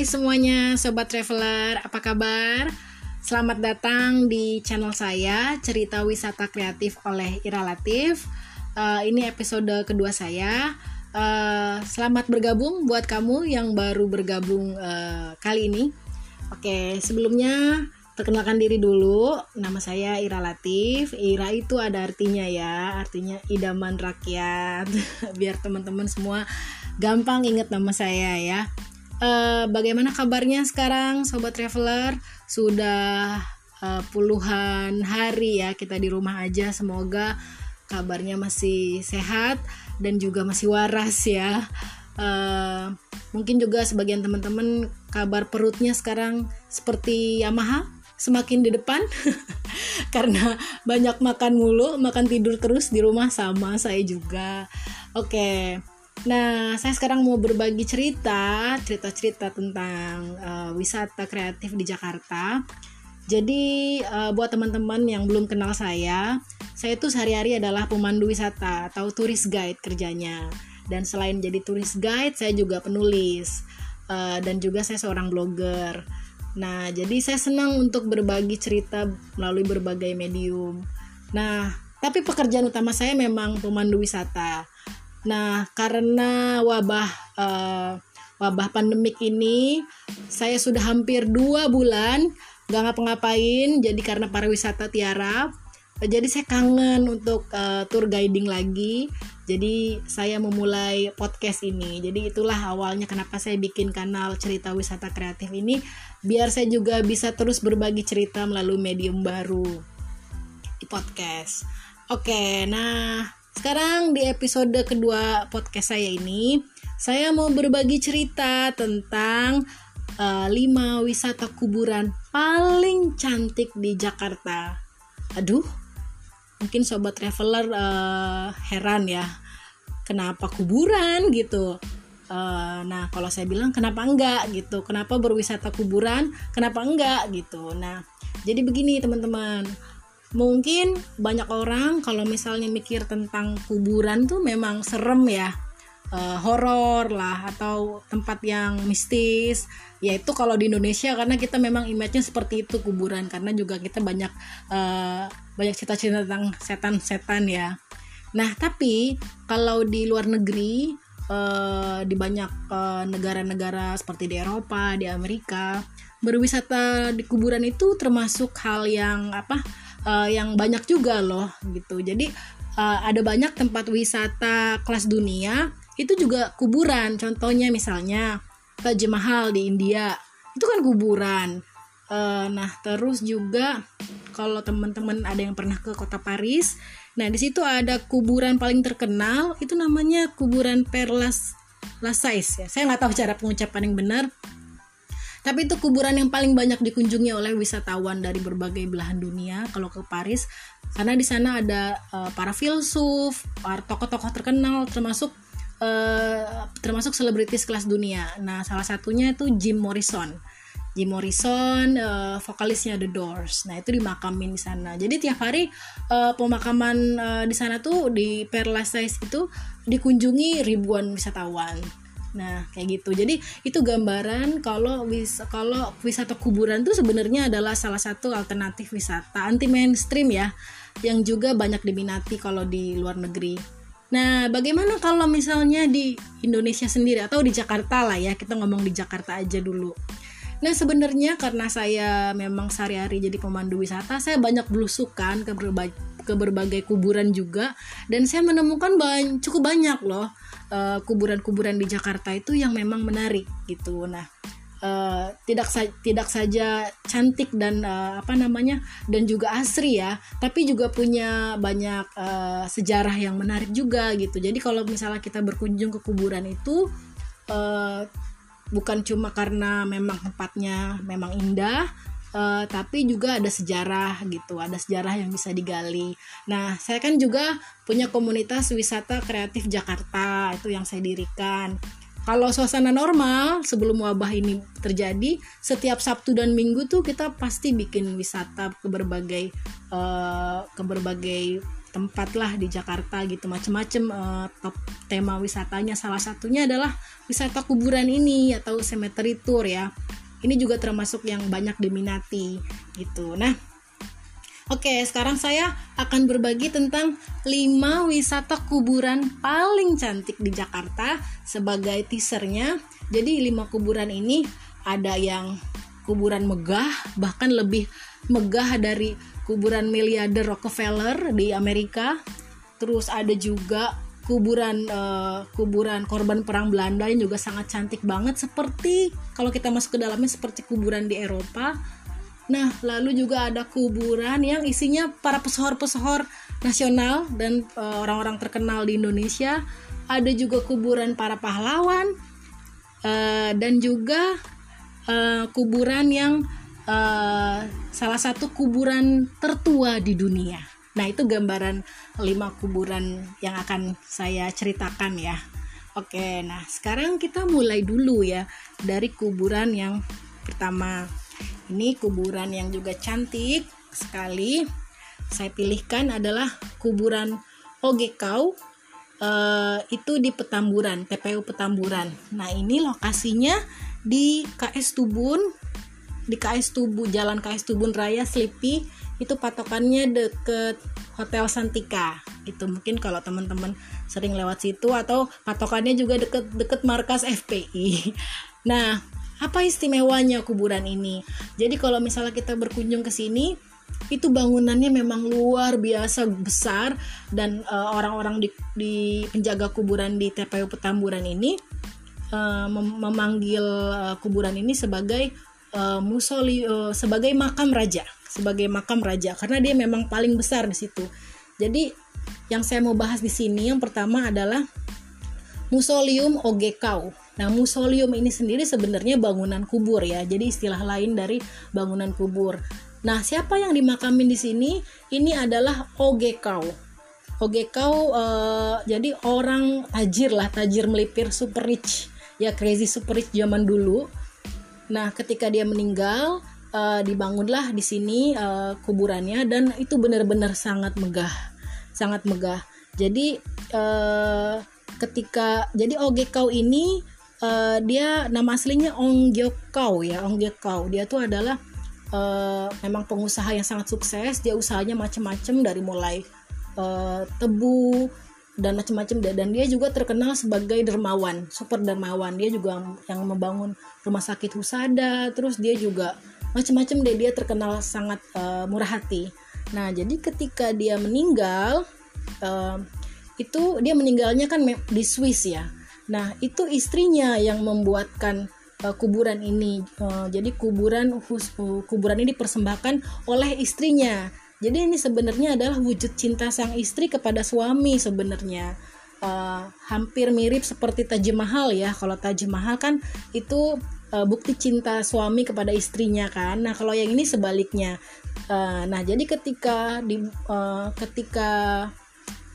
Hai semuanya Sobat Traveler, apa kabar? Selamat datang di channel saya Cerita Wisata Kreatif oleh Ira Latif. Uh, Ini episode kedua saya. Uh, Selamat bergabung buat kamu yang baru bergabung uh, kali ini. Oke, sebelumnya perkenalkan diri dulu. Nama saya Ira Latif. Ira itu ada artinya ya Artinya idaman rakyat. Biar teman-teman semua gampang inget nama saya ya uh, bagaimana kabarnya sekarang sobat traveler? Sudah uh, puluhan hari ya kita di rumah aja. Semoga kabarnya masih sehat dan juga masih waras ya. Uh, mungkin juga sebagian teman-teman kabar perutnya sekarang seperti Yamaha semakin di depan. Karena banyak makan mulu makan tidur terus di rumah sama saya juga. Oke okay. Nah, saya sekarang mau berbagi cerita, cerita-cerita tentang uh, wisata kreatif di Jakarta. Jadi, uh, buat teman-teman yang belum kenal saya, saya itu sehari-hari adalah pemandu wisata atau turis guide kerjanya. Dan selain jadi turis guide, saya juga penulis uh, dan juga saya seorang blogger. Nah, jadi saya senang untuk berbagi cerita melalui berbagai medium. Nah, tapi pekerjaan utama saya memang pemandu wisata. Nah, karena wabah uh, wabah pandemik ini, saya sudah hampir dua bulan gak ngapa-ngapain. Jadi karena pariwisata tiara, jadi saya kangen untuk uh, tour guiding lagi. Jadi saya memulai podcast ini. Jadi itulah awalnya kenapa saya bikin kanal cerita wisata kreatif ini, biar saya juga bisa terus berbagi cerita melalui medium baru di podcast. Oke, nah sekarang di episode kedua podcast saya ini, saya mau berbagi cerita tentang uh, eh, 5 wisata kuburan paling cantik di Jakarta. Aduh, mungkin sobat traveler uh, heran ya, kenapa kuburan gitu. Uh, nah, kalau saya bilang kenapa enggak gitu, kenapa berwisata kuburan, kenapa enggak gitu. Nah, jadi begini teman-teman mungkin banyak orang kalau misalnya mikir tentang kuburan tuh memang serem ya. Uh, horor lah atau tempat yang mistis. Yaitu kalau di Indonesia karena kita memang image-nya seperti itu kuburan. Karena juga kita banyak uh, banyak cita-cita tentang setan-setan ya. Nah tapi kalau di luar negeri uh, di banyak negara-negara uh, seperti di Eropa di Amerika berwisata di kuburan itu termasuk hal yang apa uh, yang banyak juga loh gitu. Jadi uh, ada banyak tempat wisata kelas dunia itu juga kuburan. Contohnya misalnya Taj Mahal di India itu kan kuburan. Uh, nah terus juga kalau teman-teman ada yang pernah ke kota Paris nah di situ ada kuburan paling terkenal itu namanya kuburan Perlas Lasais ya. Saya nggak tahu cara pengucapan yang benar tapi itu kuburan yang paling banyak dikunjungi oleh wisatawan dari berbagai belahan dunia kalau ke Paris karena di sana ada uh, para filsuf, para tokoh-tokoh terkenal termasuk uh, termasuk selebritis kelas dunia. Nah, salah satunya itu Jim Morrison. Jim Morrison, uh, vokalisnya The Doors. Nah, itu dimakamin di sana. Jadi tiap hari uh, pemakaman uh, di sana tuh di Perlasais itu dikunjungi ribuan wisatawan. Nah, kayak gitu. Jadi itu gambaran kalau wis kalau wisata kuburan tuh sebenarnya adalah salah satu alternatif wisata anti mainstream ya yang juga banyak diminati kalau di luar negeri. Nah, bagaimana kalau misalnya di Indonesia sendiri atau di Jakarta lah ya, kita ngomong di Jakarta aja dulu. Nah, sebenarnya karena saya memang sehari-hari jadi pemandu wisata, saya banyak belusukan ke berbagai, ke berbagai kuburan juga dan saya menemukan banyak, cukup banyak loh Eh, kuburan-kuburan uh, di Jakarta itu yang memang menarik gitu. Nah, uh, tidak sa tidak saja cantik dan uh, apa namanya dan juga asri ya, tapi juga punya banyak uh, sejarah yang menarik juga gitu. Jadi kalau misalnya kita berkunjung ke kuburan itu uh, bukan cuma karena memang tempatnya memang indah, uh, tapi juga ada sejarah gitu, ada sejarah yang bisa digali. Nah, saya kan juga punya komunitas wisata kreatif Jakarta itu yang saya dirikan. Kalau suasana normal sebelum wabah ini terjadi, setiap Sabtu dan Minggu tuh kita pasti bikin wisata ke berbagai uh, ke berbagai tempat lah di Jakarta gitu macem-macem uh, top tema wisatanya salah satunya adalah wisata kuburan ini atau cemetery tour ya ini juga termasuk yang banyak diminati gitu nah Oke, sekarang saya akan berbagi tentang 5 wisata kuburan paling cantik di Jakarta sebagai teasernya. Jadi 5 kuburan ini ada yang kuburan megah, bahkan lebih megah dari kuburan miliarder Rockefeller di Amerika. Terus ada juga kuburan uh, kuburan korban perang Belanda yang juga sangat cantik banget seperti kalau kita masuk ke dalamnya seperti kuburan di Eropa Nah, lalu juga ada kuburan yang isinya para pesohor-pesohor nasional dan eh, orang-orang uh, terkenal di Indonesia. Ada juga kuburan para pahlawan uh, dan juga uh, kuburan yang uh, salah satu kuburan tertua di dunia. Nah, itu gambaran lima kuburan yang akan saya ceritakan ya. Oke, nah sekarang kita mulai dulu ya dari kuburan yang pertama ini kuburan yang juga cantik sekali. Saya pilihkan adalah kuburan Ogekau. Uh, itu di Petamburan, TPU Petamburan. Nah, ini lokasinya di KS Tubun, di KS Tubun, Jalan KS Tubun Raya Sleepy. Itu patokannya deket Hotel Santika. Itu mungkin kalau teman-teman sering lewat situ atau patokannya juga deket-deket markas FPI. Nah, apa istimewanya kuburan ini? Jadi kalau misalnya kita berkunjung ke sini, itu bangunannya memang luar biasa besar dan uh, orang-orang di, di penjaga kuburan di TPU Petamburan ini uh, mem memanggil uh, kuburan ini sebagai uh, musoli uh, sebagai makam raja, sebagai makam raja karena dia memang paling besar di situ. Jadi yang saya mau bahas di sini yang pertama adalah Musolium Ogekau. Nah, musolium ini sendiri sebenarnya bangunan kubur ya. Jadi istilah lain dari bangunan kubur. Nah, siapa yang dimakamin di sini? Ini adalah Ogekau. Ogekau uh, jadi orang tajir lah, tajir melipir super rich. Ya crazy super rich zaman dulu. Nah, ketika dia meninggal, uh, dibangunlah di sini uh, kuburannya dan itu benar-benar sangat megah. Sangat megah. Jadi uh, ketika jadi Ogekau ini uh, dia nama aslinya Ong Gyokau ya Ong Gyokau dia tuh adalah uh, memang pengusaha yang sangat sukses dia usahanya macam-macam dari mulai uh, tebu dan macam-macam dan dia juga terkenal sebagai dermawan super dermawan dia juga yang membangun rumah sakit Husada terus dia juga macam-macam deh dia terkenal sangat uh, murah hati nah jadi ketika dia meninggal uh, itu dia meninggalnya kan di Swiss ya. Nah, itu istrinya yang membuatkan uh, kuburan ini. Uh, jadi kuburan uh, kuburan ini dipersembahkan oleh istrinya. Jadi ini sebenarnya adalah wujud cinta sang istri kepada suami sebenarnya. Uh, hampir mirip seperti Taj Mahal ya. Kalau Taj Mahal kan itu uh, bukti cinta suami kepada istrinya kan. Nah, kalau yang ini sebaliknya. Uh, nah, jadi ketika di uh, ketika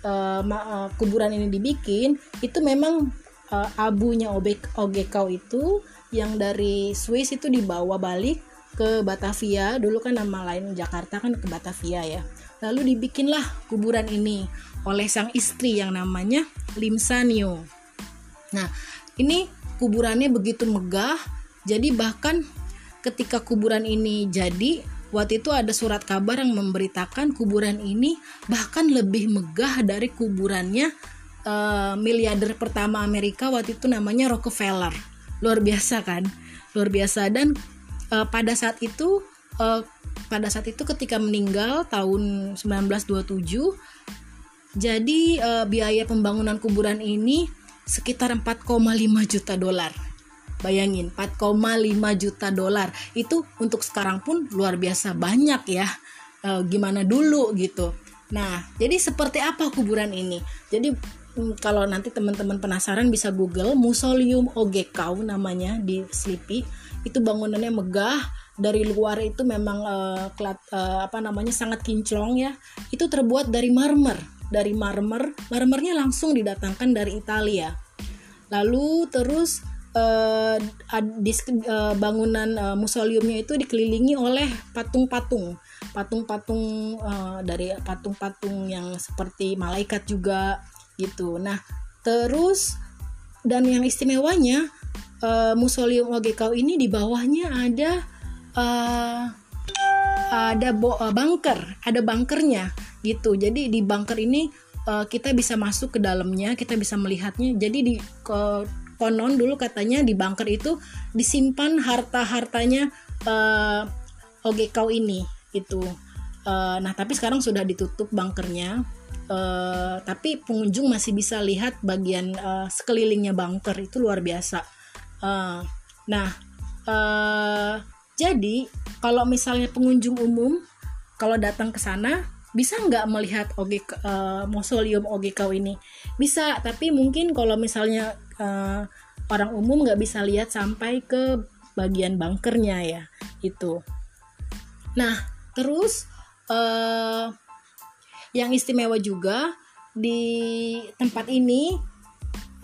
uh, uh, kuburan ini dibikin itu memang uh, abunya Obek Ogekau itu yang dari Swiss itu dibawa balik ke Batavia dulu kan nama lain Jakarta kan ke Batavia ya lalu dibikinlah kuburan ini oleh sang istri yang namanya Lim Sanyo nah ini kuburannya begitu megah jadi bahkan ketika kuburan ini jadi Waktu itu ada surat kabar yang memberitakan kuburan ini bahkan lebih megah dari kuburannya uh, miliarder pertama Amerika waktu itu namanya Rockefeller. Luar biasa kan? Luar biasa dan uh, pada saat itu uh, pada saat itu ketika meninggal tahun 1927 jadi uh, biaya pembangunan kuburan ini sekitar 4,5 juta dolar Bayangin 4,5 juta dolar. Itu untuk sekarang pun luar biasa banyak ya. E, gimana dulu gitu. Nah, jadi seperti apa kuburan ini? Jadi mm, kalau nanti teman-teman penasaran bisa Google Musolium Ogekau namanya di Sleepy. Itu bangunannya megah, dari luar itu memang uh, klat, uh, apa namanya sangat kinclong ya. Itu terbuat dari marmer, dari marmer. Marmernya langsung didatangkan dari Italia. Lalu terus uh, di uh, bangunan uh, musoliumnya itu dikelilingi oleh patung-patung. Patung-patung uh, dari patung-patung yang seperti malaikat juga gitu. Nah terus dan yang istimewanya uh, museum Ogekau ini di bawahnya ada uh, ada bo uh, bunker ada bunkernya gitu. Jadi di bunker ini uh, kita bisa masuk ke dalamnya kita bisa melihatnya. Jadi di ke, konon dulu katanya di bunker itu disimpan harta hartanya uh, Ogekau ini itu uh, nah tapi sekarang sudah ditutup bunkernya. Uh, tapi pengunjung masih bisa lihat bagian uh, sekelilingnya bunker itu luar biasa. Uh, nah uh, jadi kalau misalnya pengunjung umum kalau datang ke sana bisa nggak melihat OGK, uh, mausoleum Ogekau ini? Bisa tapi mungkin kalau misalnya uh, orang umum nggak bisa lihat sampai ke bagian bunkernya ya itu nah terus uh, yang istimewa juga di tempat ini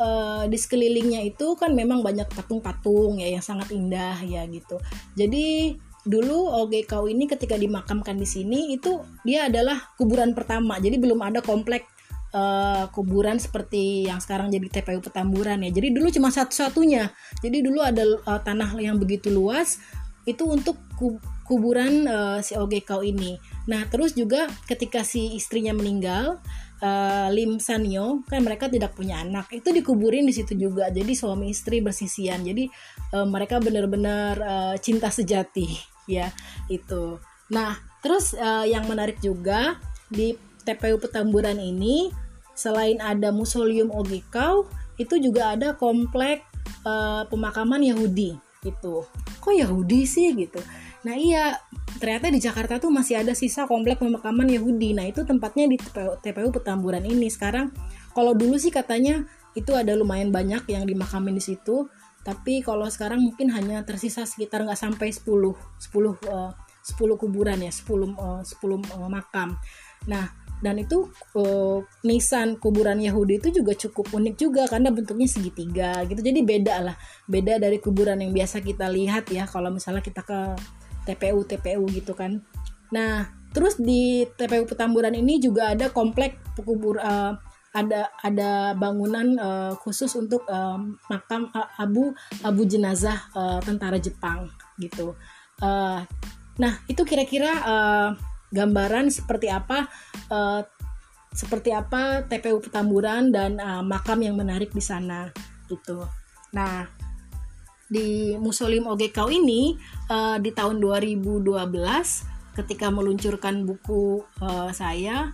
uh, di sekelilingnya itu kan memang banyak patung-patung ya yang sangat indah ya gitu. Jadi dulu Kau ini ketika dimakamkan di sini itu dia adalah kuburan pertama. Jadi belum ada komplek uh, kuburan seperti yang sekarang jadi TPU Petamburan ya jadi dulu cuma satu-satunya jadi dulu ada uh, tanah yang begitu luas itu untuk kuburan uh, si Ogekau ini. Nah, terus juga ketika si istrinya meninggal, uh, Lim Sanyo kan mereka tidak punya anak, itu dikuburin di situ juga. Jadi suami istri bersisian. Jadi uh, mereka benar-benar uh, cinta sejati, ya itu. Nah, terus uh, yang menarik juga di TPU Petamburan ini selain ada Museum Ogekau, itu juga ada komplek uh, pemakaman Yahudi gitu. Kok Yahudi sih gitu? Nah iya, ternyata di Jakarta tuh masih ada sisa komplek pemakaman Yahudi. Nah itu tempatnya di TPU, TPU Petamburan ini. Sekarang kalau dulu sih katanya itu ada lumayan banyak yang dimakamin di situ. Tapi kalau sekarang mungkin hanya tersisa sekitar nggak sampai 10 10 uh, 10 kuburan ya, 10 uh, 10 uh, makam. Nah, dan itu uh, nisan kuburan Yahudi itu juga cukup unik juga karena bentuknya segitiga gitu. Jadi beda lah. Beda dari kuburan yang biasa kita lihat ya kalau misalnya kita ke TPU TPU gitu kan. Nah terus di TPU Petamburan ini juga ada komplek kubur uh, ada ada bangunan uh, khusus untuk uh, makam uh, abu abu jenazah uh, tentara Jepang gitu. Uh, nah itu kira-kira gambaran seperti apa uh, seperti apa TPU Petamburan dan uh, makam yang menarik di sana gitu. Nah di Museum Ogekau ini uh, di tahun 2012 ketika meluncurkan buku uh, saya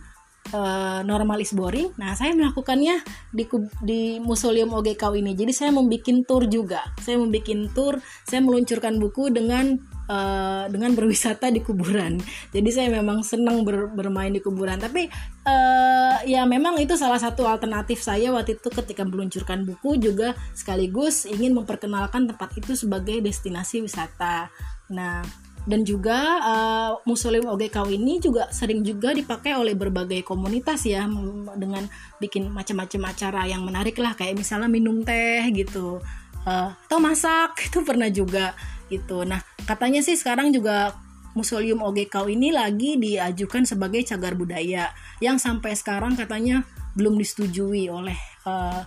uh, Normal is Boring. Nah, saya melakukannya di di Museum Ogekau ini. Jadi saya membuat tour juga. Saya membuat tour, saya meluncurkan buku dengan uh, dengan berwisata di kuburan. Jadi saya memang senang ber, bermain di kuburan. Tapi uh, ya memang itu salah satu alternatif saya waktu itu ketika meluncurkan buku juga sekaligus ingin memperkenalkan tempat itu sebagai destinasi wisata. Nah, dan juga uh, Museum OGKW ini juga sering juga dipakai oleh berbagai komunitas ya dengan bikin macam-macam acara yang menarik lah kayak misalnya minum teh gitu uh, atau masak itu pernah juga gitu. Nah, katanya sih sekarang juga Museum OGK ini lagi diajukan sebagai cagar budaya yang sampai sekarang katanya belum disetujui oleh uh,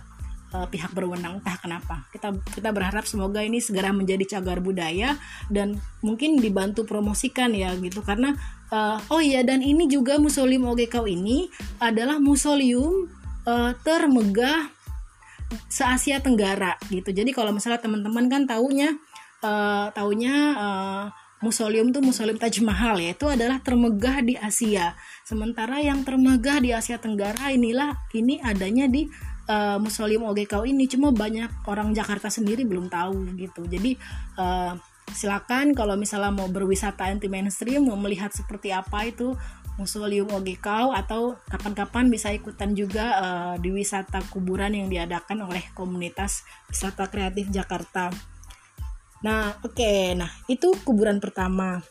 uh, pihak berwenang entah kenapa. Kita kita berharap semoga ini segera menjadi cagar budaya dan mungkin dibantu promosikan ya gitu karena uh, oh iya dan ini juga Museum OGK ini adalah museum uh, termegah se Asia Tenggara gitu. Jadi kalau misalnya teman-teman kan taunya uh, taunya uh, Museum tuh Museum Taj Mahal ya itu adalah termegah di Asia. Sementara yang termegah di Asia Tenggara inilah ini adanya di uh, Museum OGK ini cuma banyak orang Jakarta sendiri belum tahu gitu. Jadi uh, silakan kalau misalnya mau berwisata anti mainstream mau melihat seperti apa itu Museum OGK atau kapan-kapan bisa ikutan juga uh, di wisata kuburan yang diadakan oleh komunitas wisata kreatif Jakarta. Nah, oke. Okay. Nah, itu kuburan pertama.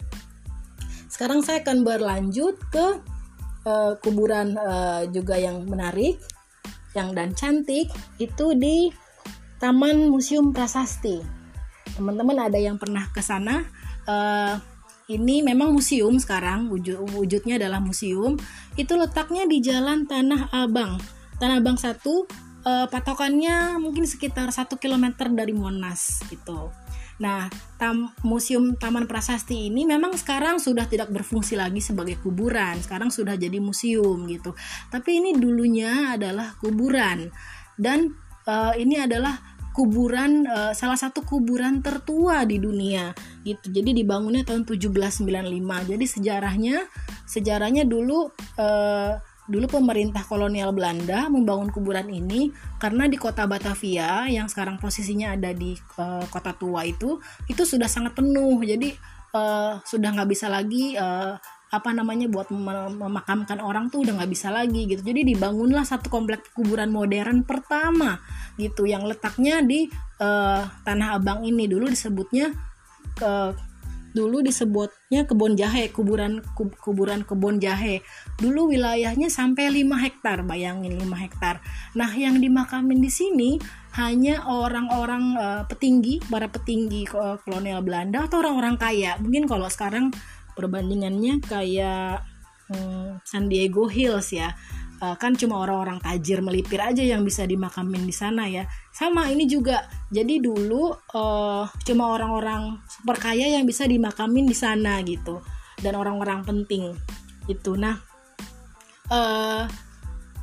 Sekarang saya akan berlanjut ke uh, kuburan uh, juga yang menarik yang dan cantik itu di Taman Museum Prasasti. Teman-teman ada yang pernah ke sana? Uh, ini memang museum sekarang wujud wujudnya adalah museum itu letaknya di Jalan Tanah Abang Tanah Abang satu uh, patokannya mungkin sekitar satu kilometer dari Monas gitu Nah, tam, Museum Taman Prasasti ini memang sekarang sudah tidak berfungsi lagi sebagai kuburan, sekarang sudah jadi museum gitu. Tapi ini dulunya adalah kuburan dan uh, ini adalah kuburan uh, salah satu kuburan tertua di dunia gitu. Jadi dibangunnya tahun 1795. Jadi sejarahnya sejarahnya dulu uh, dulu pemerintah kolonial Belanda membangun kuburan ini karena di kota Batavia yang sekarang posisinya ada di uh, kota tua itu itu sudah sangat penuh. Jadi uh, sudah nggak bisa lagi uh, apa namanya buat mem memakamkan orang tuh udah nggak bisa lagi gitu. Jadi dibangunlah satu kompleks kuburan modern pertama gitu yang letaknya di uh, tanah abang ini. Dulu disebutnya ke dulu disebutnya kebun jahe kuburan kuburan kebun jahe. Dulu wilayahnya sampai 5 hektar bayangin 5 hektar. Nah yang dimakamin di sini hanya orang-orang uh, petinggi para petinggi uh, kolonial Belanda atau orang-orang kaya. Mungkin kalau sekarang perbandingannya kayak um, San Diego Hills ya uh, kan cuma orang-orang tajir melipir aja yang bisa dimakamin di sana ya. Sama ini juga. Jadi dulu uh, cuma orang-orang super kaya yang bisa dimakamin di sana gitu. Dan orang-orang penting itu nah uh,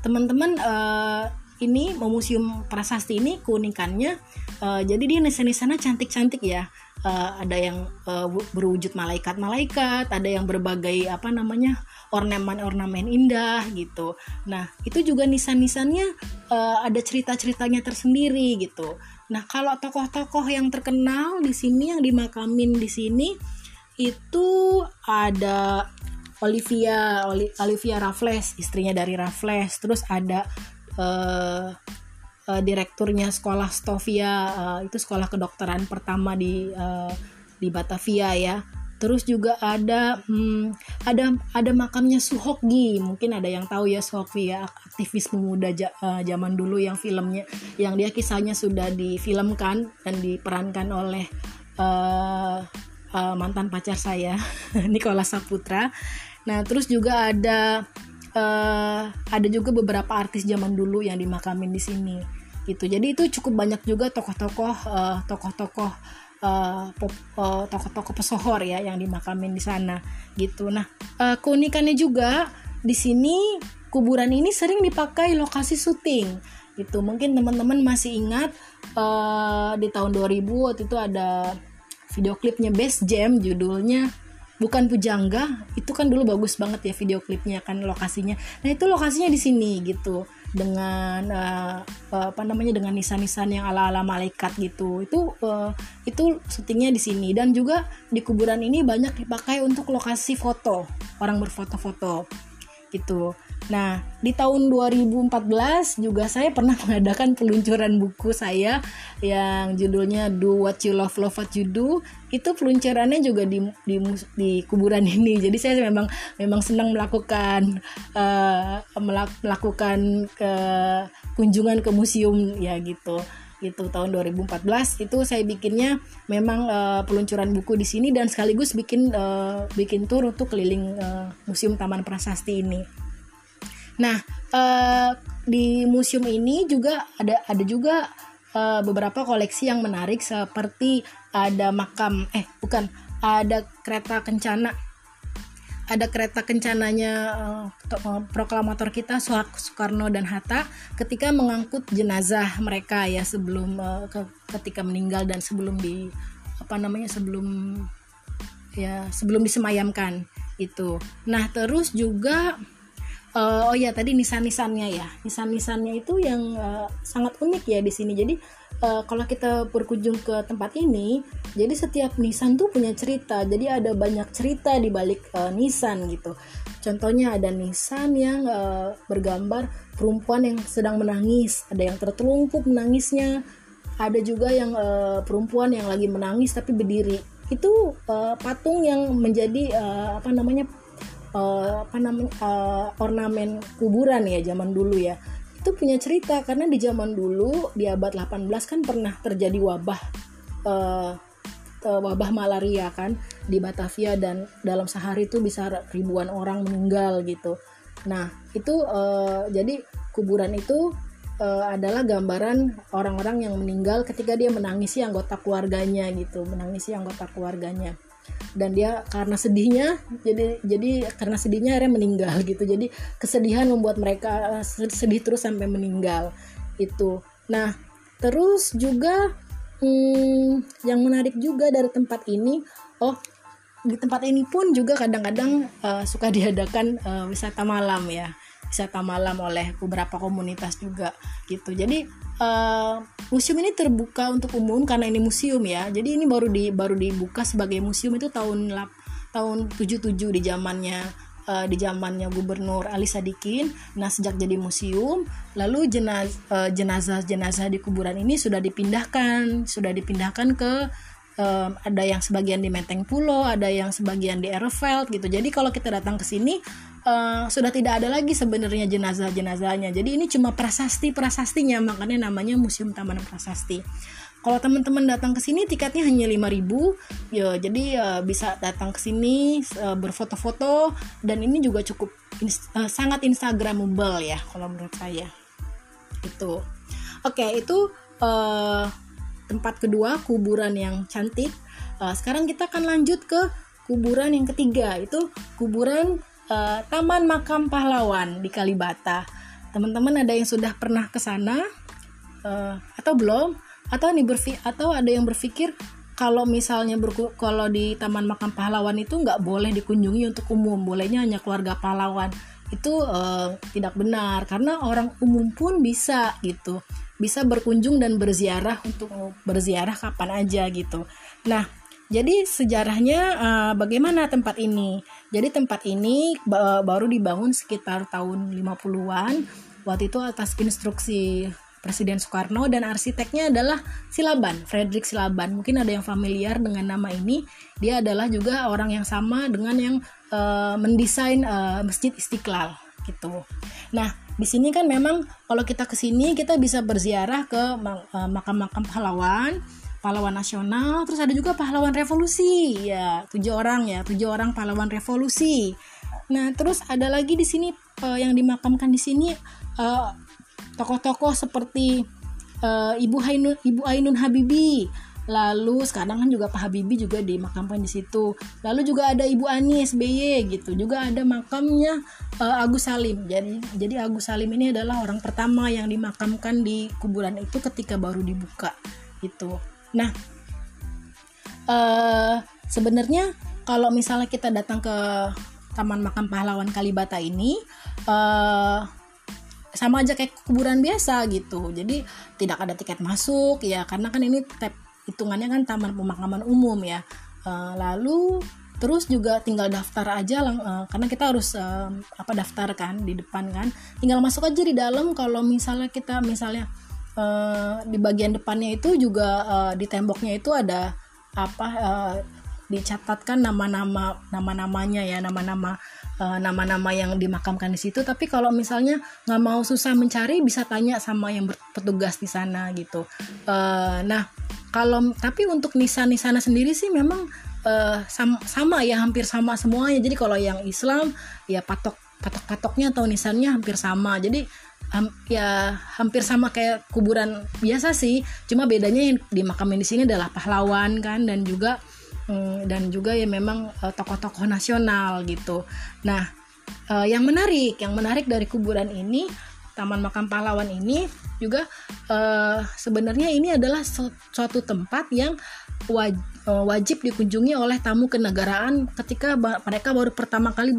teman-teman ini museum prasasti ini keunikannya uh, jadi dia nisan-nisannya cantik-cantik ya. Uh, ada yang uh, berwujud malaikat-malaikat ada yang berbagai apa namanya ornamen-ornamen indah gitu. Nah, itu juga nisan-nisannya uh, ada cerita-ceritanya tersendiri gitu. Nah, kalau tokoh-tokoh yang terkenal di sini yang dimakamin di sini itu ada Olivia Olivia Raffles, istrinya dari Raffles. Terus ada uh, direkturnya sekolah Stovia, itu sekolah kedokteran pertama di di Batavia ya terus juga ada hmm, ada ada makamnya Suhokgi. Mungkin ada yang tahu ya Suhokgi ya aktivis pemuda ja, uh, zaman dulu yang filmnya yang dia kisahnya sudah difilmkan dan diperankan oleh uh, uh, mantan pacar saya Nikola Saputra. Nah terus juga ada uh, ada juga beberapa artis zaman dulu yang dimakamin di sini gitu. Jadi itu cukup banyak juga tokoh-tokoh uh, tokoh-tokoh uh, uh, pesohor ya yang dimakamin di sana gitu. Nah, uh, keunikannya juga di sini kuburan ini sering dipakai lokasi syuting gitu. Mungkin teman-teman masih ingat uh, di tahun 2000 waktu itu ada video klipnya Best Jam judulnya bukan pujangga itu kan dulu bagus banget ya video klipnya kan lokasinya nah itu lokasinya di sini gitu dengan uh, apa namanya dengan nisan-nisan yang ala-ala malaikat gitu. Itu uh, itu syutingnya di sini. Dan juga di kuburan ini banyak dipakai untuk lokasi foto. Orang berfoto-foto. Gitu Nah, di tahun 2014 juga saya pernah mengadakan peluncuran buku saya yang judulnya Do What You Love Love What You Do. Itu peluncurannya juga di di, di kuburan ini. Jadi saya memang memang senang melakukan uh, melakukan ke kunjungan ke museum ya gitu itu tahun 2014 itu saya bikinnya memang uh, peluncuran buku di sini dan sekaligus bikin uh, bikin tour untuk keliling uh, museum Taman Prasasti ini. Nah, uh, di museum ini juga ada ada juga uh, beberapa koleksi yang menarik seperti ada makam eh bukan ada kereta kencana ada kereta kencananya uh, proklamator kita Soekarno dan Hatta ketika mengangkut jenazah mereka ya sebelum uh, ke, ketika meninggal dan sebelum di apa namanya sebelum ya sebelum disemayamkan itu. Nah terus juga uh, oh ya tadi nisan-nisannya ya. Nisan-nisannya itu yang uh, sangat unik ya di sini. Jadi uh, kalau kita berkunjung ke tempat ini jadi setiap nisan tuh punya cerita. Jadi ada banyak cerita di balik uh, nisan gitu. Contohnya ada nisan yang uh, bergambar perempuan yang sedang menangis. Ada yang tertelungkup menangisnya. Ada juga yang uh, perempuan yang lagi menangis tapi berdiri. Itu uh, patung yang menjadi uh, apa namanya uh, apa namanya uh, ornamen kuburan ya zaman dulu ya itu punya cerita karena di zaman dulu di abad 18 kan pernah terjadi wabah uh, wabah malaria kan di Batavia dan dalam sehari itu bisa ribuan orang meninggal gitu. Nah, itu uh, jadi kuburan itu uh, adalah gambaran orang-orang yang meninggal ketika dia menangisi anggota keluarganya gitu, menangisi anggota keluarganya. Dan dia karena sedihnya, jadi jadi karena sedihnya akhirnya meninggal gitu. Jadi kesedihan membuat mereka sedih terus sampai meninggal itu. Nah, terus juga hmm, yang menarik juga dari tempat ini oh di tempat ini pun juga kadang-kadang uh, suka diadakan uh, wisata malam ya wisata malam oleh beberapa komunitas juga gitu jadi uh, museum ini terbuka untuk umum karena ini museum ya jadi ini baru di baru dibuka sebagai museum itu tahun tahun 77 di zamannya uh, di zamannya Gubernur Ali Sadikin. Nah, sejak jadi museum, lalu jenaz, uh, jenazah-jenazah di kuburan ini sudah dipindahkan, sudah dipindahkan ke um, ada yang sebagian di Menteng Pulo, ada yang sebagian di Ereveld gitu. Jadi kalau kita datang ke sini uh, sudah tidak ada lagi sebenarnya jenazah-jenazahnya. Jadi ini cuma prasasti prasastinya, makanya namanya Museum Taman Prasasti. Kalau teman-teman datang ke sini tiketnya hanya 5000 ya jadi ya bisa datang ke sini uh, berfoto-foto dan ini juga cukup ins uh, sangat instagramable ya kalau menurut saya. Itu. Oke, okay, itu uh, tempat kedua kuburan yang cantik. Uh, sekarang kita akan lanjut ke kuburan yang ketiga itu kuburan uh, Taman Makam Pahlawan di Kalibata. Teman-teman ada yang sudah pernah ke sana uh, atau belum? atau nih berfi atau ada yang berpikir kalau misalnya berku kalau di Taman Makam Pahlawan itu nggak boleh dikunjungi untuk umum, bolehnya hanya keluarga pahlawan. Itu uh, tidak benar karena orang umum pun bisa gitu, bisa berkunjung dan berziarah untuk berziarah kapan aja gitu. Nah, jadi sejarahnya uh, bagaimana tempat ini? Jadi tempat ini uh, baru dibangun sekitar tahun 50-an. Waktu itu atas instruksi Presiden Soekarno dan arsiteknya adalah Silaban, Frederick Silaban. Mungkin ada yang familiar dengan nama ini. Dia adalah juga orang yang sama dengan yang uh, mendesain uh, Masjid Istiqlal gitu. Nah, di sini kan memang kalau kita ke sini kita bisa berziarah ke uh, makam-makam pahlawan, pahlawan nasional, terus ada juga pahlawan revolusi. Ya, tujuh orang ya, tujuh orang pahlawan revolusi. Nah, terus ada lagi di sini uh, yang dimakamkan di sini uh, tokoh-tokoh seperti uh, Ibu Ainun Ibu Ainun Habibi lalu sekarang kan juga Pak Habibie juga dimakamkan di situ. Lalu juga ada Ibu Ani SBY gitu. Juga ada makamnya uh, Agus Salim. Jadi jadi Agus Salim ini adalah orang pertama yang dimakamkan di kuburan itu ketika baru dibuka gitu. Nah uh, sebenarnya kalau misalnya kita datang ke Taman Makam Pahlawan Kalibata ini uh, sama aja kayak kuburan biasa gitu. Jadi tidak ada tiket masuk ya. Karena kan ini tap hitungannya kan taman pemakaman umum ya. Uh, lalu terus juga tinggal daftar aja lang uh, karena kita harus uh, apa daftar kan di depan kan. Tinggal masuk aja di dalam kalau misalnya kita misalnya uh, di bagian depannya itu juga uh, di temboknya itu ada apa uh, dicatatkan nama-nama nama-namanya ya nama-nama uh, nama-nama yang dimakamkan di situ. Tapi kalau misalnya nggak mau susah mencari bisa tanya sama yang bertugas di sana gitu. Uh, nah kalau tapi untuk nisan-nisana sendiri sih memang uh, sama, sama ya hampir sama semuanya. Jadi kalau yang Islam ya patok patok-patoknya atau nisannya hampir sama. Jadi um, ya hampir sama kayak kuburan biasa sih. Cuma bedanya yang dimakamin di sini adalah pahlawan kan dan juga dan juga ya memang uh, tokoh-tokoh nasional gitu. Nah, uh, yang menarik, yang menarik dari kuburan ini, Taman Makam Pahlawan ini juga sebenarnya ini adalah suatu tempat yang waj wajib dikunjungi oleh tamu kenegaraan ketika mereka baru pertama kali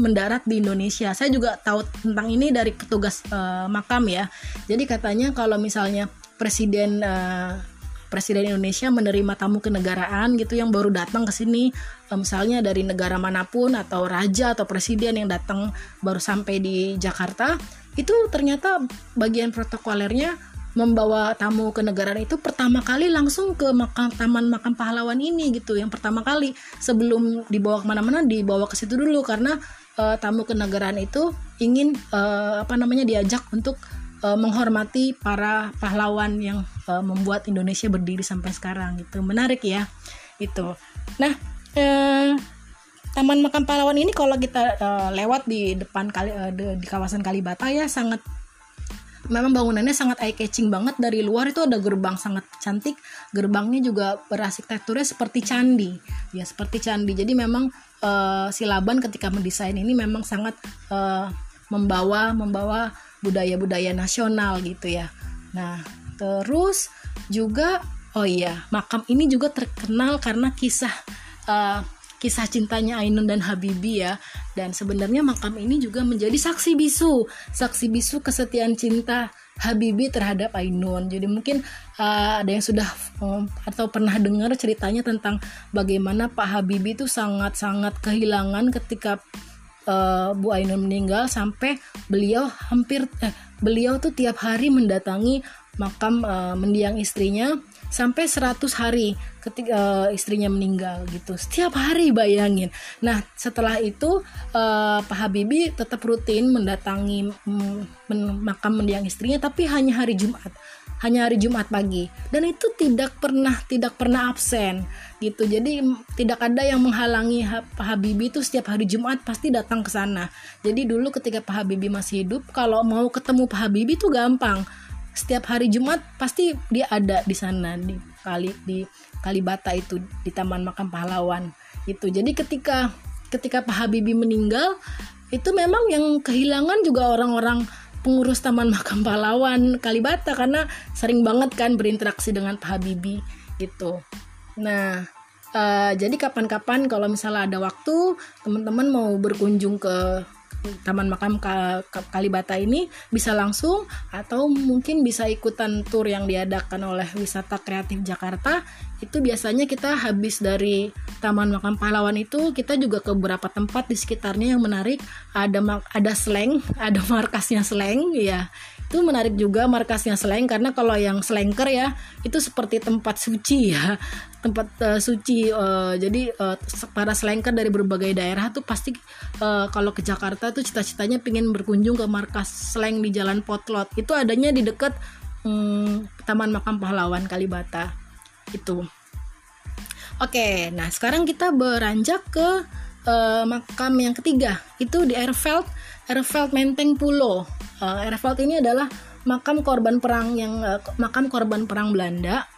mendarat di Indonesia. Saya juga tahu tentang ini dari petugas makam ya. Jadi katanya kalau misalnya presiden presiden Indonesia menerima tamu kenegaraan gitu yang baru datang ke sini. Eh, misalnya dari negara mana pun atau raja atau presiden yang datang baru sampai di Jakarta itu ternyata bagian protokolernya membawa tamu kenegaraan itu pertama kali langsung ke makam taman makam pahlawan ini gitu yang pertama kali. Sebelum dibawa ke mana-mana dibawa ke situ dulu karena uh, tamu kenegaraan itu ingin uh, apa namanya diajak untuk uh, menghormati para pahlawan yang uh, membuat Indonesia berdiri sampai sekarang gitu. Menarik ya itu nah uh, Taman Makam Pahlawan ini kalau kita uh, lewat di depan kali uh, di, di kawasan Kalibata ya sangat memang bangunannya sangat eye catching banget. Dari luar itu ada gerbang sangat cantik. Gerbangnya juga berarsitekturnya seperti candi. Ya seperti candi. Jadi memang uh, Silaban ketika mendesain ini memang sangat uh, membawa membawa budaya-budaya nasional gitu ya. Nah terus juga oh iya makam ini juga terkenal karena kisah uh, kisah cintanya Ainun dan Habibi ya. Dan sebenarnya makam ini juga menjadi saksi bisu saksi bisu kesetiaan cinta Habibi terhadap Ainun. Jadi mungkin uh, ada yang sudah um, atau pernah dengar ceritanya tentang bagaimana Pak Habibi itu sangat-sangat kehilangan ketika uh, Bu Ainun meninggal sampai beliau hampir eh, beliau tuh tiap hari mendatangi makam uh, mendiang istrinya sampai 100 hari ketika uh, istrinya meninggal gitu. Setiap hari bayangin. Nah setelah itu uh, Pak Habibie tetap rutin mendatangi mm, makam mendiang istrinya tapi hanya hari Jumat hanya hari Jumat pagi. Dan itu tidak pernah tidak pernah absen gitu. Jadi tidak ada yang menghalangi Pak Habibie itu setiap hari Jumat pasti datang ke sana. Jadi dulu ketika Pak Habibie masih hidup kalau mau ketemu Pak Habibie itu gampang. Setiap hari Jumat pasti dia ada di sana di kali di Kalibata itu di Taman Makam Pahlawan itu jadi ketika ketika Pak Habibie meninggal itu memang yang kehilangan juga orang-orang pengurus Taman Makam Pahlawan Kalibata karena sering banget kan berinteraksi dengan Pak Habibie gitu. Nah uh, jadi kapan-kapan kalau misalnya ada waktu teman-teman mau berkunjung ke Taman Makam Kalibata ini bisa langsung atau mungkin bisa ikutan tour yang diadakan oleh Wisata Kreatif Jakarta. Itu biasanya kita habis dari Taman Makam Pahlawan itu kita juga ke beberapa tempat di sekitarnya yang menarik. Ada ada slang, ada markasnya slang ya itu menarik juga markasnya Sleng karena kalau yang Slengker ya itu seperti tempat suci ya. Tempat uh, suci uh, jadi uh, para Slengker dari berbagai daerah tuh pasti uh, kalau ke Jakarta tuh cita-citanya pengen berkunjung ke markas Sleng di Jalan Potlot. Itu adanya di dekat um, Taman Makam Pahlawan Kalibata. Itu. Oke, nah sekarang kita beranjak ke uh, makam yang ketiga. Itu di Airveld Airveld Menteng Pulo uh, Airveld ini adalah makam korban perang yang uh, makam korban perang Belanda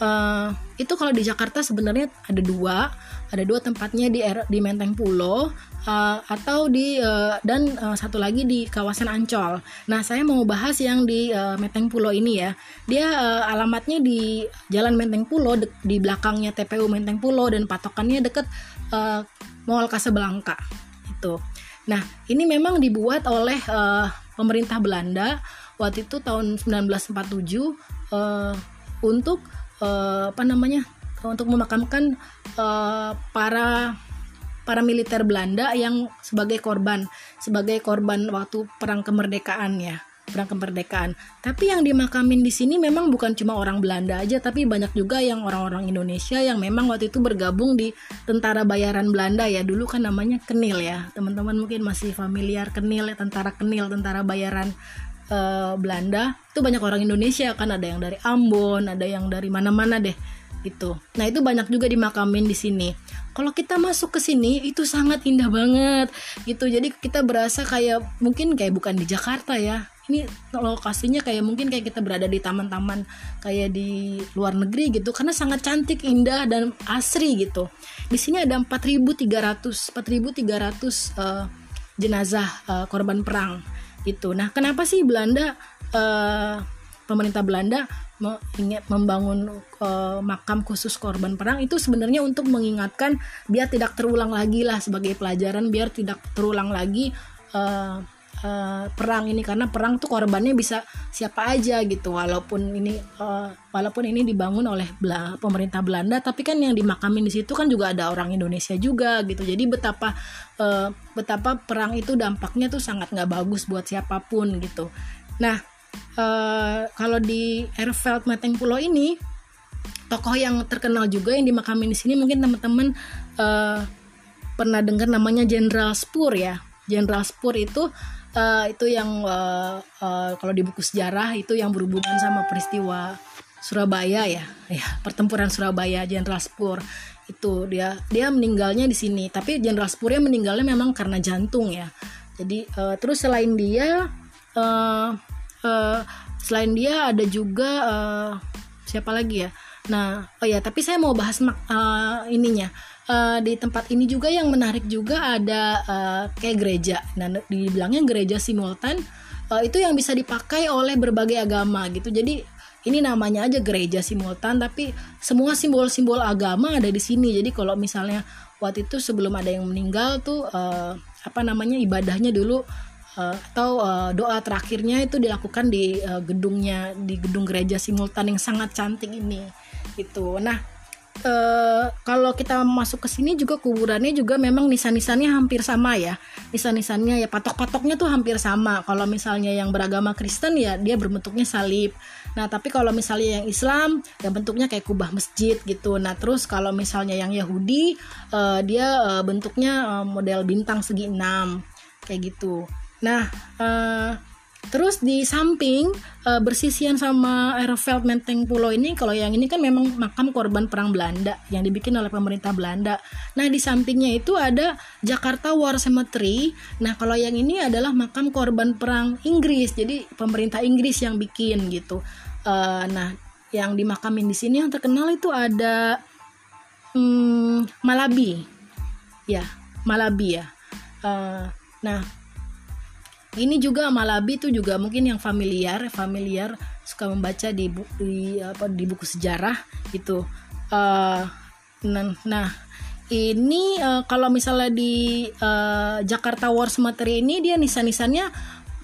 uh, itu kalau di Jakarta sebenarnya ada dua ada dua tempatnya di di Menteng Pulo uh, atau di uh, dan uh, satu lagi di kawasan Ancol. Nah saya mau bahas yang di uh, Menteng Pulo ini ya. Dia uh, alamatnya di Jalan Menteng Pulo di belakangnya TPU Menteng Pulo dan patokannya deket uh, Mall Casablanca itu. Nah ini memang dibuat oleh uh, pemerintah Belanda waktu itu tahun 1947 uh, untuk uh, apa namanya untuk memakamkan uh, para para militer Belanda yang sebagai korban sebagai korban waktu perang kemerdekaan ya perang kemerdekaan. Tapi yang dimakamin di sini memang bukan cuma orang Belanda aja, tapi banyak juga yang orang-orang Indonesia yang memang waktu itu bergabung di tentara bayaran Belanda ya. Dulu kan namanya Kenil ya. Teman-teman mungkin masih familiar Kenil ya, tentara Kenil, tentara bayaran uh, Belanda. Itu banyak orang Indonesia kan ada yang dari Ambon, ada yang dari mana-mana deh gitu. Nah itu banyak juga dimakamin di sini. Kalau kita masuk ke sini itu sangat indah banget gitu. Jadi kita berasa kayak mungkin kayak bukan di Jakarta ya. Ini lokasinya kayak mungkin kayak kita berada di taman-taman kayak di luar negeri gitu karena sangat cantik, indah dan asri gitu. Di sini ada 4.300 4.300 uh, jenazah uh, korban perang itu. Nah, kenapa sih Belanda uh, pemerintah Belanda ingin membangun uh, makam khusus korban perang itu sebenarnya untuk mengingatkan biar tidak terulang lagi lah sebagai pelajaran biar tidak terulang lagi uh, uh, perang ini karena perang tuh korbannya bisa siapa aja gitu. Walaupun ini uh, walaupun ini dibangun oleh Bela pemerintah Belanda tapi kan yang dimakamin di situ kan juga ada orang Indonesia juga gitu. Jadi betapa uh, betapa perang itu dampaknya tuh sangat nggak bagus buat siapa pun gitu. Nah uh, kalau di Airveld Mateng Pulau ini tokoh yang terkenal juga yang dimakamin di sini mungkin teman-teman uh, pernah dengar namanya Jenderal Spur ya. Jenderal Spur itu uh, itu yang uh, uh, kalau di buku sejarah itu yang berhubungan sama peristiwa Surabaya ya. Ya pertempuran Surabaya Jenderal Spur itu dia dia meninggalnya di sini. Tapi Jenderal Spurnya meninggalnya memang karena jantung ya. Jadi uh, terus selain dia uh, uh, selain dia ada juga uh, siapa lagi ya? Nah oh ya tapi saya mau bahas uh, ininya uh, di tempat ini juga yang menarik juga ada uh, kayak gereja. Nah, dibilangnya gereja simultan uh, itu yang bisa dipakai oleh berbagai agama gitu. Jadi ini namanya aja gereja simultan tapi semua simbol-simbol agama ada di sini. Jadi kalau misalnya waktu itu sebelum ada yang meninggal tuh uh, apa namanya ibadahnya dulu uh, atau uh, doa terakhirnya itu dilakukan di uh, gedungnya di gedung gereja simultan yang sangat cantik ini gitu. Nah, Uh, kalau kita masuk ke sini juga kuburannya juga memang nisan-nisannya hampir sama ya. Nisan-nisannya ya patok-patoknya tuh hampir sama. Kalau misalnya yang beragama Kristen ya dia berbentuknya salib. Nah tapi kalau misalnya yang Islam ya bentuknya kayak kubah masjid gitu. Nah terus kalau misalnya yang Yahudi uh, dia uh, bentuknya model bintang segi enam. Kayak gitu. Nah uh, Terus di samping e, bersisian sama Aerofeld Menteng Pulau ini, kalau yang ini kan memang makam korban perang Belanda yang dibikin oleh pemerintah Belanda. Nah di sampingnya itu ada Jakarta War Cemetery. Nah kalau yang ini adalah makam korban perang Inggris, jadi pemerintah Inggris yang bikin gitu. E, nah yang dimakamin di sini yang terkenal itu ada hmm, Malabi, ya Malabi ya. E, nah ini juga Malabi itu juga mungkin yang familiar familiar suka membaca di buku di apa di buku sejarah itu uh, nah, nah ini uh, kalau misalnya di uh, Jakarta Wars materi ini dia nisan-nisannya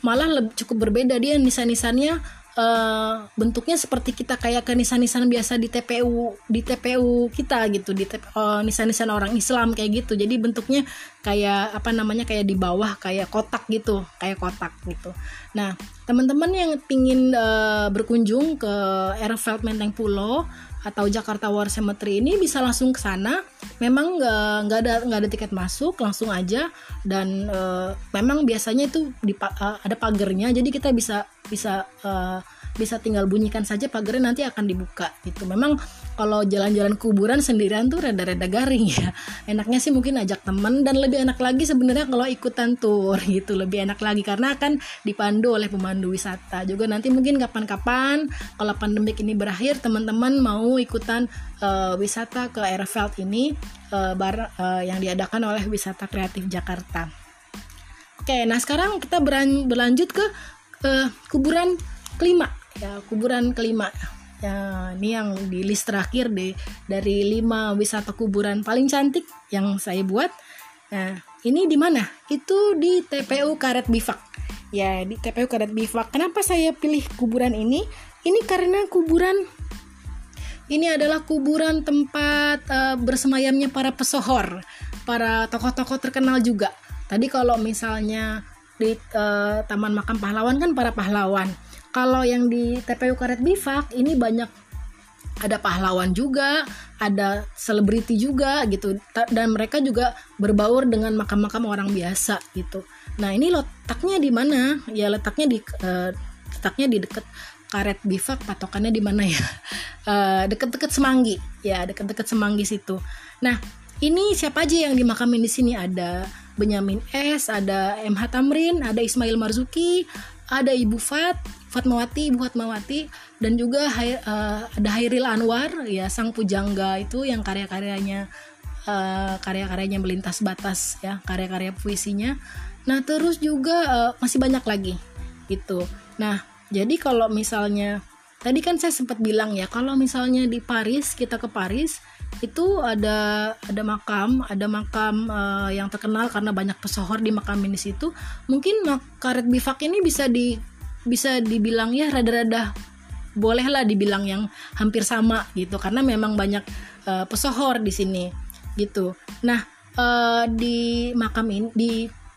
malah lebih, cukup berbeda. Dia nisan-nisannya uh, bentuknya seperti kita kayak ke nisan-nisan biasa di TPU di TPU kita gitu di uh, nisan-nisan orang Islam kayak gitu. Jadi bentuknya kayak apa namanya kayak di bawah kayak kotak gitu kayak kotak gitu. Nah teman-teman yang ingin uh, berkunjung ke Airfield Menteng Pulau atau Jakarta War Cemetery ini bisa langsung ke sana. Memang nggak ada nggak ada tiket masuk, langsung aja dan uh, memang biasanya itu di, uh, ada pagernya, jadi kita bisa bisa uh, bisa tinggal bunyikan saja pagarnya nanti akan dibuka gitu. Memang kalau jalan-jalan kuburan sendirian tuh rada-rada garing ya. Enaknya sih mungkin ajak temen dan lebih enak lagi sebenarnya kalau ikutan tour gitu. Lebih enak lagi karena akan dipandu oleh pemandu wisata. Juga nanti mungkin kapan-kapan kalau pandemik ini berakhir teman-teman mau ikutan uh, wisata ke Airfield ini uh, bar, uh, yang diadakan oleh wisata kreatif Jakarta. Oke, nah sekarang kita berlanjut ke uh, kuburan kelima ya kuburan kelima. Ya ini yang di list terakhir deh dari lima wisata kuburan paling cantik yang saya buat. Nah ini di mana? Itu di TPU Karet Bifak ya di TPU Karet Bifak kenapa saya pilih kuburan ini? Ini karena kuburan ini adalah kuburan tempat uh, bersemayamnya para pesohor para tokoh-tokoh terkenal juga. Tadi kalau misalnya di uh, Taman Makam Pahlawan kan para pahlawan kalau yang di TPU Karet Bifak ini banyak ada pahlawan juga, ada selebriti juga gitu, dan mereka juga berbaur dengan makam-makam orang biasa gitu. Nah ini letaknya di mana? Ya letaknya di uh, letaknya di dekat karet bifak, patokannya di mana ya? Uh, deket-deket Semanggi, ya deket-deket Semanggi situ. Nah ini siapa aja yang dimakamin di sini? Ada Benyamin S, ada MH Tamrin, ada Ismail Marzuki, ada Ibu Fat, Fatmawati, Ibu Fatmawati dan juga uh, ada Hairil Anwar ya sang pujangga itu yang karya-karyanya uh, karya-karyanya melintas batas ya karya-karya puisinya. Nah terus juga uh, masih banyak lagi itu. Nah jadi kalau misalnya tadi kan saya sempat bilang ya kalau misalnya di Paris kita ke Paris itu ada ada makam ada makam uh, yang terkenal karena banyak pesohor di makam ini situ mungkin karet bifak ini bisa di bisa dibilang ya rada-rada bolehlah dibilang yang hampir sama gitu karena memang banyak uh, pesohor di sini gitu. Nah uh, di makam ini di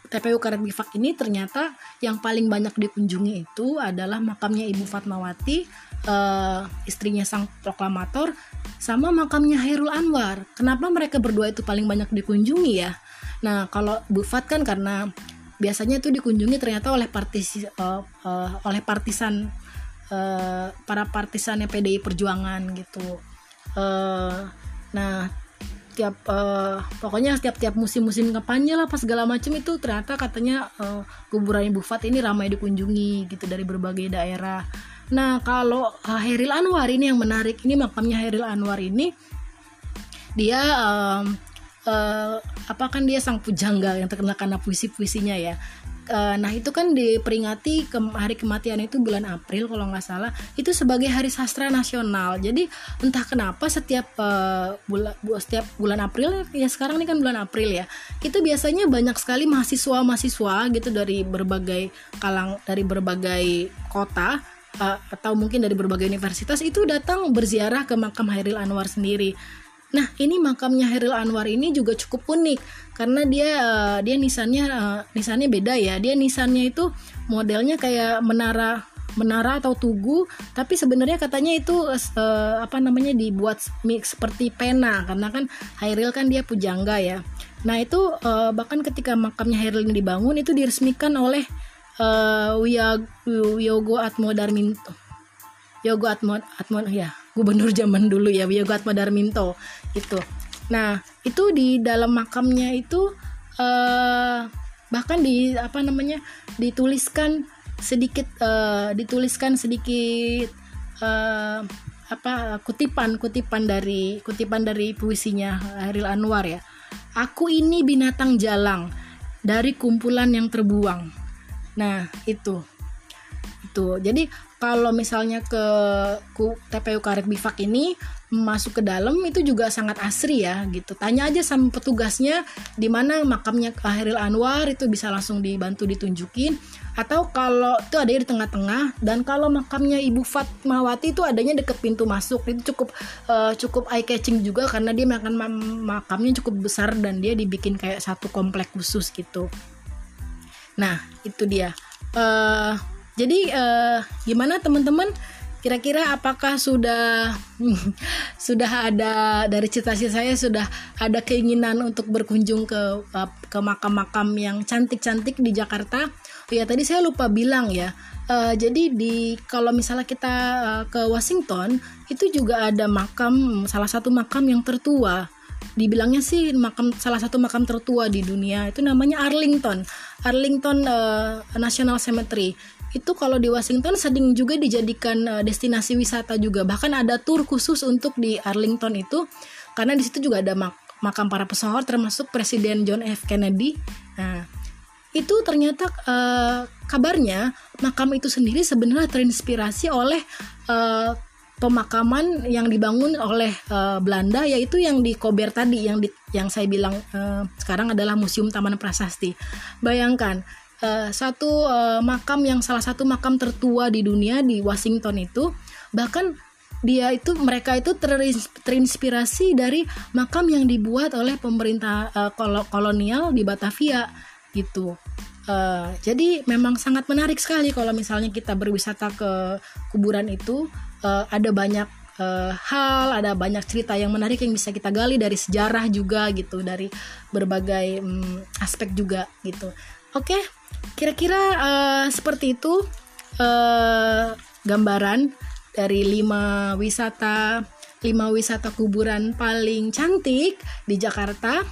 TPU Karet ini ternyata yang paling banyak dikunjungi itu adalah makamnya Ibu Fatmawati, uh, istrinya sang proklamator, sama makamnya Hairul Anwar. Kenapa mereka berdua itu paling banyak dikunjungi ya? Nah kalau Bu Fat kan karena biasanya itu dikunjungi ternyata oleh partisi uh, uh, oleh partisan uh, para partisannya PDI Perjuangan gitu uh, nah tiap uh, pokoknya setiap tiap musim-musim kampanye lah pas segala macam itu ternyata katanya uh, kuburan Ibu Fat ini ramai dikunjungi gitu dari berbagai daerah. Nah kalau uh, Heril Anwar ini yang menarik ini makamnya Heril Anwar ini dia um, uh, apa kan dia sang pujangga yang terkenal karena puisi-puisinya ya uh, nah itu kan diperingati ke hari kematian itu bulan April kalau nggak salah. Itu sebagai hari sastra nasional. Jadi entah kenapa setiap uh, bulan setiap bulan April ya sekarang ini kan bulan April ya itu biasanya banyak sekali mahasiswa mahasiswa gitu dari berbagai kalang dari berbagai kota uh, atau mungkin dari berbagai universitas itu datang berziarah ke makam Hairil Anwar sendiri Nah, ini makamnya Heril Anwar ini juga cukup unik karena dia uh, dia nisannya uh, nisannya beda ya. Dia nisannya itu modelnya kayak menara menara atau tugu, tapi sebenarnya katanya itu uh, apa namanya dibuat mix seperti pena karena kan Hairil kan dia pujangga ya. Nah, itu bahkan ketika makamnya Hairil ini dibangun itu diresmikan oleh uh, Wiyogo Atmo Darminto. Yogo Atmo Atmo ya gubernur zaman dulu ya Wiyogo Atmo Darminto itu nah itu di dalam makamnya itu uh, bahkan di apa namanya dituliskan sedikit uh, dituliskan sedikit uh, apa kutipan kutipan dari kutipan dari puisinya Haril Anwar ya. Aku ini binatang jalang dari kumpulan yang terbuang. Nah itu itu jadi kalau misalnya ke TPU Karet Bifak ini masuk ke dalam itu juga sangat asri ya gitu. Tanya aja sama petugasnya di mana makamnya Hairil Anwar itu bisa langsung dibantu ditunjukin atau kalau itu ada di tengah-tengah dan kalau makamnya Ibu Fatmawati itu adanya deket pintu masuk itu cukup uh, cukup eye catching juga karena dia makan makamnya cukup besar dan dia dibikin kayak satu komplek khusus gitu. Nah, itu dia. Uh, jadi uh, gimana teman-teman? Kira-kira apakah sudah sudah ada dari cita-cita saya sudah ada keinginan untuk berkunjung ke ke makam-makam yang cantik-cantik di Jakarta? Oh ya tadi saya lupa bilang ya. Uh, jadi di kalau misalnya kita uh, ke Washington itu juga ada makam salah satu makam yang tertua dibilangnya sih makam salah satu makam tertua di dunia itu namanya Arlington Arlington uh, National Cemetery itu kalau di Washington sering juga dijadikan uh, destinasi wisata juga. Bahkan ada tour khusus untuk di Arlington itu. Karena di situ juga ada mak makam para pesohor termasuk Presiden John F. Kennedy. Nah itu ternyata uh, kabarnya makam itu sendiri sebenarnya terinspirasi oleh uh, pemakaman yang dibangun oleh uh, Belanda yaitu yang di Kober tadi yang di, yang saya bilang uh, sekarang adalah Museum Taman Prasasti. Bayangkan uh, satu uh, makam yang salah satu makam tertua di dunia di Washington itu bahkan dia itu mereka itu terinspirasi dari makam yang dibuat oleh pemerintah uh, kolonial di Batavia gitu. Uh, jadi memang sangat menarik sekali kalau misalnya kita berwisata ke kuburan itu uh, ada banyak uh, hal, ada banyak cerita yang menarik yang bisa kita gali dari sejarah juga gitu, dari berbagai um, aspek juga gitu. Oke, okay? Kira-kira uh, seperti itu uh, gambaran dari lima wisata lima wisata kuburan paling cantik di Jakarta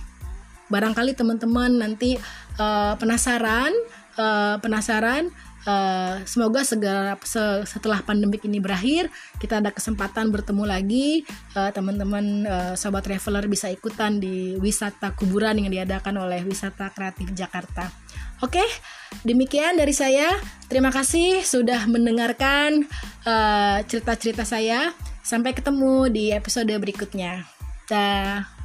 barangkali teman-teman nanti uh, penasaran uh, penasaran Uh, semoga segera se setelah pandemik ini berakhir kita ada kesempatan bertemu lagi uh, teman-teman uh, sobat traveler bisa ikutan di wisata kuburan yang diadakan oleh Wisata Kreatif Jakarta. Oke, demikian dari saya. Terima kasih sudah mendengarkan cerita-cerita uh, saya. Sampai ketemu di episode berikutnya. Dah.